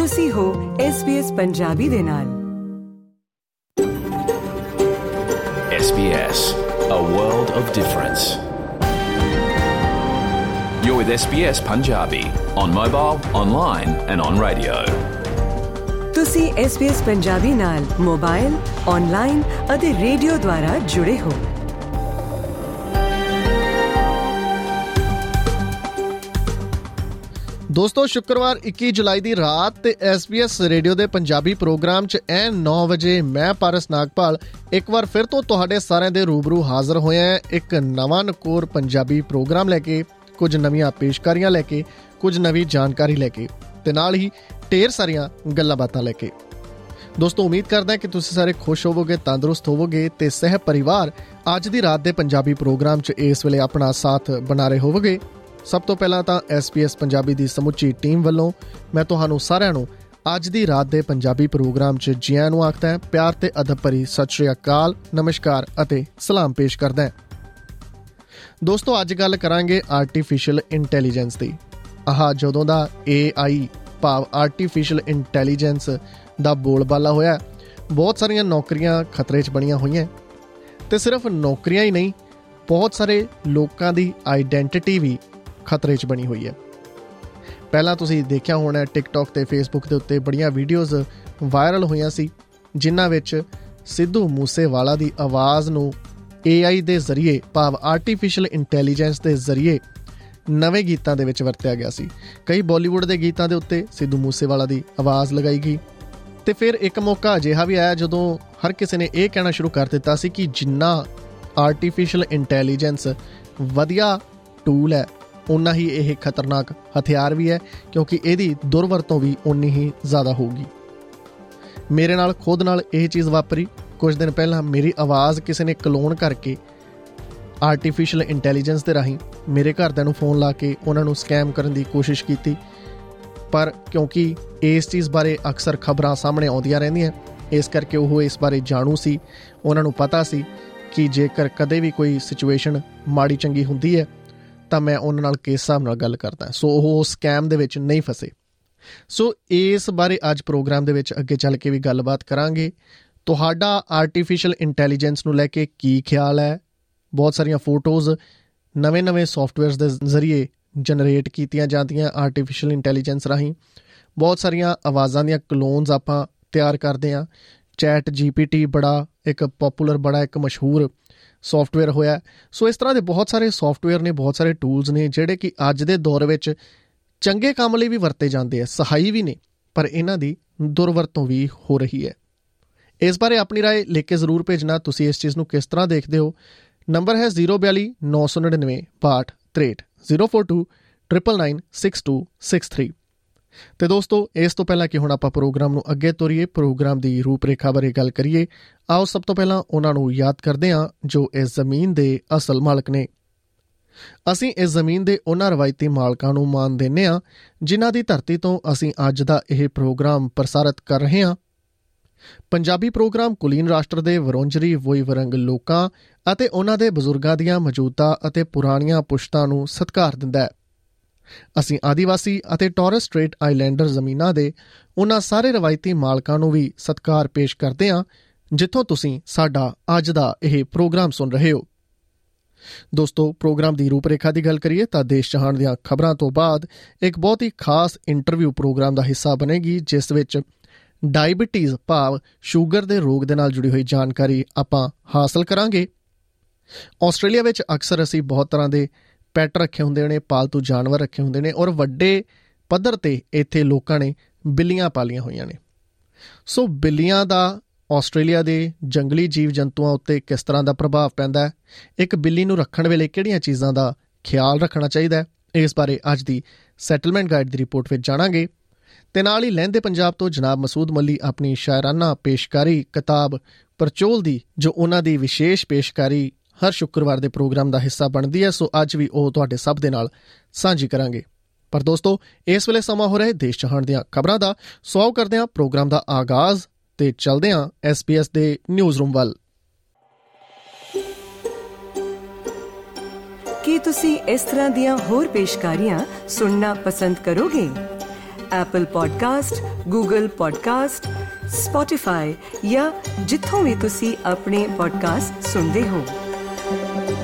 ਤੁਸੀਂ ਹੋ SBS ਪੰਜਾਬੀ ਦੇ ਨਾਲ SBS, a world of difference. You're with SBS Punjabi on mobile, online, and on radio. ਤੁਸੀਂ SBS Punjabi ਨਾਲ ਮੋਬਾਈਲ, ਆਨਲਾਈਨ ਅਤੇ ਰੇਡੀਓ ਦੁਆਰਾ ਜੁੜੇ ਹੋ ਦੋਸਤੋ, ਸ਼ੁੱਕਰਵਾਰ 21 ਜੁਲਾਈ ਦੀ ਰਾਤ ਤੇ SBS ਰੇਡੀਓ ਦੇ ਪੰਜਾਬੀ ਪ੍ਰੋਗਰਾਮ 'ਚ ਐਨ 9 ਵਜੇ ਮੈਂ ਪਾਰਸ ਨਾਗਪਾਲ ਇੱਕ ਵਾਰ ਫਿਰ ਤੋਂ ਤੁਹਾਡੇ ਸਾਰਿਆਂ ਦੇ ਰੂਬਰੂ ਹਾਜ਼ਰ ਹੋਇਆ ਹਾਂ। ਇੱਕ ਨਵਾਂ ਨਕੋਰ ਪੰਜਾਬੀ ਪ੍ਰੋਗਰਾਮ ਲੈ ਕੇ, ਕੁਝ ਨਵੀਆਂ ਪੇਸ਼ਕਾਰੀਆਂ ਲੈ ਕੇ, ਕੁਝ ਨਵੀਂ ਜਾਣਕਾਰੀ ਲੈ ਕੇ ਤੇ ਨਾਲ ਹੀ ਢੇਰ ਸਾਰੀਆਂ ਗੱਲਾਂ ਬਾਤਾਂ ਲੈ ਕੇ। ਦੋਸਤੋ, ਉਮੀਦ ਕਰਦਾ ਕਿ ਤੁਸੀਂ ਸਾਰੇ ਖੁਸ਼ ਹੋਵੋਗੇ, ਤੰਦਰੁਸਤ ਹੋਵੋਗੇ ਤੇ ਸਹਿ ਪਰਿਵਾਰ ਅੱਜ ਦੀ ਰਾਤ ਦੇ ਪੰਜਾਬੀ ਪ੍ਰੋਗਰਾਮ 'ਚ ਇਸ ਵੇਲੇ ਆਪਣਾ ਸਾਥ ਬਣਾ ਰਹੇ ਹੋਵੋਗੇ। ਸਭ ਤੋਂ ਪਹਿਲਾਂ ਤਾਂ SBS ਪੰਜਾਬੀ ਦੀ ਸਮੁੱਚੀ ਟੀਮ ਵੱਲੋਂ ਮੈਂ ਤੁਹਾਨੂੰ ਸਾਰਿਆਂ ਨੂੰ ਅੱਜ ਦੀ ਰਾਤ ਦੇ ਪੰਜਾਬੀ ਪ੍ਰੋਗਰਾਮ 'ਚ ਜੀ ਆਇਆਂ ਨੂੰ ਆਖਦਾ ਹਾਂ, ਪਿਆਰ ਤੇ ਅਦਬ ਭਰੀ ਸਤਿ ਸ਼੍ਰੀ ਅਕਾਲ, ਨਮਸਕਾਰ ਅਤੇ ਸਲਾਮ ਪੇਸ਼ ਕਰਦਾ ਹਾਂ। ਦੋਸਤੋ, ਅੱਜ ਗੱਲ ਕਰਾਂਗੇ ਆਰਟੀਫੀਸ਼ੀਅਲ ਇੰਟੈਲੀਜੈਂਸ ਦੀ। ਆਹ, ਜਦੋਂ ਦਾ AI ਭਾਵ ਆਰਟੀਫੀਸ਼ੀਅਲ ਇੰਟੈਲੀਜੈਂਸ ਦਾ ਬੋਲਬਾਲਾ ਹੋਇਆ, ਬਹੁਤ ਸਾਰੀਆਂ ਨੌਕਰੀਆਂ ਖਤਰੇ 'ਚ ਬਣੀਆਂ ਹੋਈਆਂ। ਤੇ ਸਿਰਫ ਨੌਕਰੀਆਂ ਹੀ ਨਹੀਂ, ਬਹੁਤ ਸਾਰੇ ਲੋਕਾਂ ਦੀ ਆਈਡੈਂਟੀਟੀ ਵੀ ਖਤਰੇ 'ਚ ਬਣੀ ਹੋਈ ਹੈ। ਪਹਿਲਾਂ ਤੁਸੀਂ ਦੇਖਿਆ ਹੋਣਾ ਟਿਕਟੌਕ ਤੇ ਫੇਸਬੁੱਕ ਦੇ ਉੱਤੇ ਬੜੀਆਂ ਵੀਡੀਓਜ਼ ਵਾਇਰਲ ਹੋਈਆਂ ਸੀ, ਜਿਨ੍ਹਾਂ ਵਿੱਚ ਸਿੱਧੂ ਮੂਸੇਵਾਲਾ ਦੀ ਆਵਾਜ਼ ਨੂੰ AI ਦੇ ਜ਼ਰੀਏ, ਭਾਵ ਆਰਟੀਫੀਸ਼ੀਅਲ ਇੰਟੈਲੀਜੈਂਸ ਦੇ ਜ਼ਰੀਏ ਨਵੇਂ ਗੀਤਾਂ ਦੇ ਵਿੱਚ ਵਰਤਿਆ ਗਿਆ ਸੀ। ਕਈ ਬਾਲੀਵੁੱਡ ਦੇ ਗੀਤਾਂ ਦੇ ਉੱਤੇ ਸਿੱਧੂ ਮੂਸੇਵਾਲਾ ਦੀ ਆਵਾਜ਼ ਲਗਾਈ ਗਈ। ਤੇ ਫਿਰ ਇੱਕ ਮੌਕਾ ਅਜਿਹਾ ਵੀ ਆਇਆ ਜਦੋਂ ਹਰ ਕਿਸੇ ਨੇ ਇਹ ਕਹਿਣਾ ਸ਼ੁਰੂ ਕਰ ਦਿੱਤਾ ਸੀ ਕਿ ਜਿੰਨਾ ਆਰਟੀਫੀਸ਼ੀਅਲ ਇੰਟੈਲੀਜੈਂਸ ਵਧੀਆ ਟੂਲ ਹੈ ਉਨਾ ਹੀ ਇਹ ਖਤਰਨਾਕ ਹਥਿਆਰ ਵੀ ਹੈ, ਕਿਉਂਕਿ ਇਹਦੀ ਦੁਰਵਰਤੋਂ ਵੀ ਉਨੀ ਹੀ ਜ਼ਿਆਦਾ ਹੋਊਗੀ। ਮੇਰੇ ਨਾਲ ਖੁਦ ਨਾਲ ਇਹ ਚੀਜ਼ ਵਾਪਰੀ। ਕੁਝ ਦਿਨ ਪਹਿਲਾਂ ਮੇਰੀ ਆਵਾਜ਼ ਕਿਸੇ ਨੇ ਕਲੋਨ ਕਰਕੇ ਆਰਟੀਫੀਸ਼ੀਅਲ ਇੰਟੈਲੀਜੈਂਸ ਦੇ ਰਾਹੀਂ ਮੇਰੇ ਘਰਦਿਆਂ ਨੂੰ ਫੋਨ ਲਾ ਕੇ ਉਹਨਾਂ ਨੂੰ ਸਕੈਮ ਕਰਨ ਦੀ ਕੋਸ਼ਿਸ਼ ਕੀਤੀ। ਪਰ ਕਿਉਂਕਿ ਇਸ ਚੀਜ਼ ਬਾਰੇ ਅਕਸਰ ਖਬਰਾਂ ਸਾਹਮਣੇ ਆਉਂਦੀਆਂ ਰਹਿੰਦੀਆਂ, ਇਸ ਕਰਕੇ ਉਹ ਇਸ ਬਾਰੇ ਜਾਣੂ ਸੀ। ਉਹਨਾਂ ਨੂੰ ਪਤਾ ਸੀ ਕਿ ਜੇਕਰ ਕਦੇ ਵੀ ਕੋਈ ਸਿਚੁਏਸ਼ਨ ਮਾੜੀ ਚੰਗੀ ਹੁੰਦੀ ਹੈ ਤਾਂ ਮੈਂ ਉਹਨਾਂ ਨਾਲ ਕਿਸ ਹਿਸਾਬ ਨਾਲ ਗੱਲ ਕਰਦਾ। ਸੋ ਉਹ ਸਕੈਮ ਦੇ ਵਿੱਚ ਨਹੀਂ ਫਸੇ। ਸੋ ਇਸ ਬਾਰੇ ਅੱਜ ਪ੍ਰੋਗਰਾਮ ਦੇ ਵਿੱਚ ਅੱਗੇ ਚੱਲ ਕੇ ਵੀ ਗੱਲਬਾਤ ਕਰਾਂਗੇ। ਤੁਹਾਡਾ ਆਰਟੀਫੀਸ਼ੀਅਲ ਇੰਟੈਲੀਜੈਂਸ ਨੂੰ ਲੈ ਕੇ ਕੀ ਖਿਆਲ ਹੈ? ਬਹੁਤ ਸਾਰੀਆਂ ਫੋਟੋਜ਼, ਨਵੇਂ-ਨਵੇਂ ਸੌਫਟਵੇਅਰਸ ਦੇ ਜ਼ਰੀਏ ਜਨਰੇਟ ਕੀਤੀਆਂ ਜਾਂਦੀਆਂ ਆਰਟੀਫੀਸ਼ੀਅਲ ਇੰਟੈਲੀਜੈਂਸ ਰਾਹੀਂ। ਬਹੁਤ ਸਾਰੀਆਂ ਆਵਾਜ਼ਾਂ ਦੀਆਂ ਕਲੋਨਸ ਆਪਾਂ ਤਿਆਰ ਕਰਦੇ ਆ ਚੈਟ ਜੀਪੀਟੀ ਬੜਾ ਇੱਕ ਪਪੂਲਰ ਬੜਾ ਇੱਕ ਮਸ਼ਹੂਰ ਸੌਫਟਵੇਅਰ ਹੋਇਆ ਸੋ ਇਸ ਤਰ੍ਹਾਂ ਦੇ ਬਹੁਤ ਸਾਰੇ ਸੌਫਟਵੇਅਰ ਨੇ ਬਹੁਤ ਸਾਰੇ ਟੂਲਸ ਨੇ ਜਿਹੜੇ ਕਿ ਅੱਜ ਦੇ ਦੌਰ ਵਿੱਚ ਚੰਗੇ ਕੰਮ ਲਈ ਵੀ ਵਰਤੇ ਜਾਂਦੇ ਆ ਸਹਾਈ ਵੀ ਨੇ ਪਰ ਇਹਨਾਂ ਦੀ ਦੁਰਵਰਤੋਂ ਵੀ ਹੋ ਰਹੀ ਹੈ ਇਸ ਬਾਰੇ ਆਪਣੀ رائے ਲਿਖ ਕੇ ਜ਼ਰੂਰ ਭੇਜਣਾ ਤੁਸੀਂ ਇਸ ਚੀਜ਼ ਨੂੰ ਕਿਸ ਤਰ੍ਹਾਂ ਦੇਖਦੇ ਹੋ ਨੰਬਰ ਹੈ 042 999 6263 042 996263 ਤੇ ਦੋਸਤੋ, ਇਸ ਤੋਂ ਪਹਿਲਾਂ ਕਿ ਹੁਣ ਆਪਾਂ ਪ੍ਰੋਗਰਾਮ ਨੂੰ ਅੱਗੇ ਤੋਰੀਏ, ਪ੍ਰੋਗਰਾਮ ਦੀ ਰੂਪਰੇਖਾ ਬਾਰੇ ਗੱਲ ਕਰੀਏ, ਆਓ ਸਭ ਤੋਂ ਪਹਿਲਾਂ ਉਹਨਾਂ ਨੂੰ ਯਾਦ ਕਰਦੇ ਹਾਂ ਜੋ ਇਸ ਜ਼ਮੀਨ ਦੇ ਅਸਲ ਮਾਲਕ ਨੇ। ਅਸੀਂ ਇਸ ਜ਼ਮੀਨ ਦੇ ਉਹਨਾਂ ਰਵਾਇਤੀ ਮਾਲਕਾਂ ਨੂੰ ਮਾਨ ਦਿੰਨੇ ਹਾਂ, ਜਿਨ੍ਹਾਂ ਦੀ ਧਰਤੀ ਤੋਂ ਅਸੀਂ ਅੱਜ ਦਾ ਇਹ ਪ੍ਰੋਗਰਾਮ ਪ੍ਰਸਾਰਿਤ ਕਰ ਰਹੇ ਹਾਂ। ਪੰਜਾਬੀ ਪ੍ਰੋਗਰਾਮ ਕੁਲੀਨ ਰਾਸ਼ਟਰ ਦੇ ਵਰੋਂਜਰੀ ਵੋਈ ਵਰੰਗ ਲੋਕਾਂ ਅਤੇ ਉਹਨਾਂ ਦੇ ਬਜ਼ੁਰਗਾਂ ਦੀਆਂ ਮੌਜੂਦਾ ਅਤੇ ਪੁਰਾਣੀਆਂ ਪੁਸ਼ਤਾਂ ਨੂੰ ਸਤਿਕਾਰ ਦਿੰਦਾ ਹੈ। ਅਸੀਂ ਆਦੀਵਾਸੀ ਅਤੇ ਟੌਰਸ ਸਟ੍ਰੇਟ ਆਈਲੈਂਡਰ ਜ਼ਮੀਨਾਂ ਦੇ ਉਹਨਾਂ ਸਾਰੇ ਰਵਾਇਤੀ ਮਾਲਕਾਂ ਨੂੰ ਵੀ ਸਤਿਕਾਰ ਪੇਸ਼ ਕਰਦੇ ਹਾਂ, ਜਿੱਥੋਂ ਤੁਸੀਂ ਸਾਡਾ ਅੱਜ ਦਾ ਇਹ ਪ੍ਰੋਗਰਾਮ ਸੁਣ ਰਹੇ ਹੋ। ਦੋਸਤੋ, ਪ੍ਰੋਗਰਾਮ ਦੀ ਰੂਪਰੇਖਾ ਦੀ ਗੱਲ ਕਰੀਏ ਤਾਂ ਦੇਸ਼ ਜਹਾਨ ਦੀਆਂ ਖਬਰਾਂ ਤੋਂ ਬਾਅਦ ਇੱਕ ਬਹੁਤ ਹੀ ਖਾਸ ਇੰਟਰਵਿਊ ਪ੍ਰੋਗਰਾਮ ਦਾ ਹਿੱਸਾ ਬਣੇਗੀ, ਜਿਸ ਵਿੱਚ ਡਾਇਬੀਟੀਜ਼ ਭਾਵ ਸ਼ੂਗਰ ਦੇ ਰੋਗ ਦੇ ਨਾਲ ਜੁੜੀ ਹੋਈ ਜਾਣਕਾਰੀ ਆਪਾਂ ਹਾਸਲ ਕਰਾਂਗੇ। ਆਸਟ੍ਰੇਲੀਆ ਵਿੱਚ ਅਕਸਰ ਅਸੀਂ ਬਹੁਤ ਤਰ੍ਹਾਂ ਦੇ ਪੈਟ ਰੱਖੇ ਹੁੰਦੇ ਨੇ, ਪਾਲਤੂ ਜਾਨਵਰ ਰੱਖੇ ਹੁੰਦੇ ਨੇ ਔਰ ਵੱਡੇ ਪੱਧਰ ਤੇ ਇੱਥੇ ਲੋਕਾਂ ਨੇ ਬਿੱਲੀਆਂ ਪਾਲੀਆਂ ਹੋਈਆਂ ਨੇ। ਸੋ ਬਿੱਲੀਆਂ ਦਾ ਆਸਟ੍ਰੇਲੀਆ ਦੇ ਜੰਗਲੀ ਜੀਵ ਜੰਤੂਆਂ ਉੱਤੇ ਕਿਸ ਤਰ੍ਹਾਂ ਦਾ ਪ੍ਰਭਾਵ ਪੈਂਦਾ ਹੈ? ਇੱਕ ਬਿੱਲੀ ਨੂੰ ਰੱਖਣ ਵੇਲੇ ਕਿਹੜੀਆਂ ਚੀਜ਼ਾਂ ਦਾ ਖਿਆਲ ਰੱਖਣਾ ਚਾਹੀਦਾ ਹੈ? ਇਸ ਬਾਰੇ ਅੱਜ ਦੀ ਸੈਟਲਮੈਂਟ ਗਾਈਡ ਦੀ ਰਿਪੋਰਟ ਵਿੱਚ ਜਾਣਾਂਗੇ। ਤੇ ਨਾਲ ਹੀ ਲਹਿੰਦੇ ਪੰਜਾਬ ਤੋਂ ਜਨਾਬ ਮਸੂਦ ਮੱਲੀ ਆਪਣੀ ਸ਼ਾਇਰਾਨਾ ਪੇਸ਼ਕਾਰੀ ਕਿਤਾਬ ਪਰਚੋਲ ਦੀ, ਜੋ ਉਹਨਾਂ ਦੀ ਵਿਸ਼ੇਸ਼ ਪੇਸ਼ਕਾਰੀ ਹਰ ਸ਼ੁੱਕਰਵਾਰ ਦੇ ਪ੍ਰੋਗਰਾਮ ਦਾ ਹਿੱਸਾ ਬਣਦੀ ਹੈ ਸੋ ਅੱਜ ਵੀ ਉਹ ਤੁਹਾਡੇ ਸਭ ਦੇ ਨਾਲ ਸਾਂਝੀ ਕਰਾਂਗੇ। ਪਰ ਦੋਸਤੋ ਇਸ ਵੇਲੇ ਸਮਾਂ ਹੋ ਰਿਹਾ ਦੇਸ਼ ਜਹਾਨ ਦੀਆਂ ਖਬਰਾਂ ਦਾ। ਸਵਾਗਤ ਕਰਦੇ ਹਾਂ ਪ੍ਰੋਗਰਾਮ ਦਾ ਆਗਾਜ਼ ਤੇ ਚੱਲਦੇ ਹਾਂ ਐਸਪੀਐਸ ਦੇ ਨਿਊਜ਼ ਰੂਮ ਵੱਲ। ਕੀ ਤੁਸੀਂ ਇਸ ਤਰ੍ਹਾਂ ਦੀਆਂ ਹੋਰ ਪੇਸ਼ਕਾਰੀਆਂ ਸੁਣਨਾ ਪਸੰਦ ਕਰੋਗੇ? Apple Podcast, Google Podcast, Spotify ਜਾਂ ਜਿੱਥੋਂ ਵੀ ਤੁਸੀਂ ਆਪਣੇ ਪੋਡਕਾਸਟ ਸੁਣਦੇ ਹੋ। Thank you.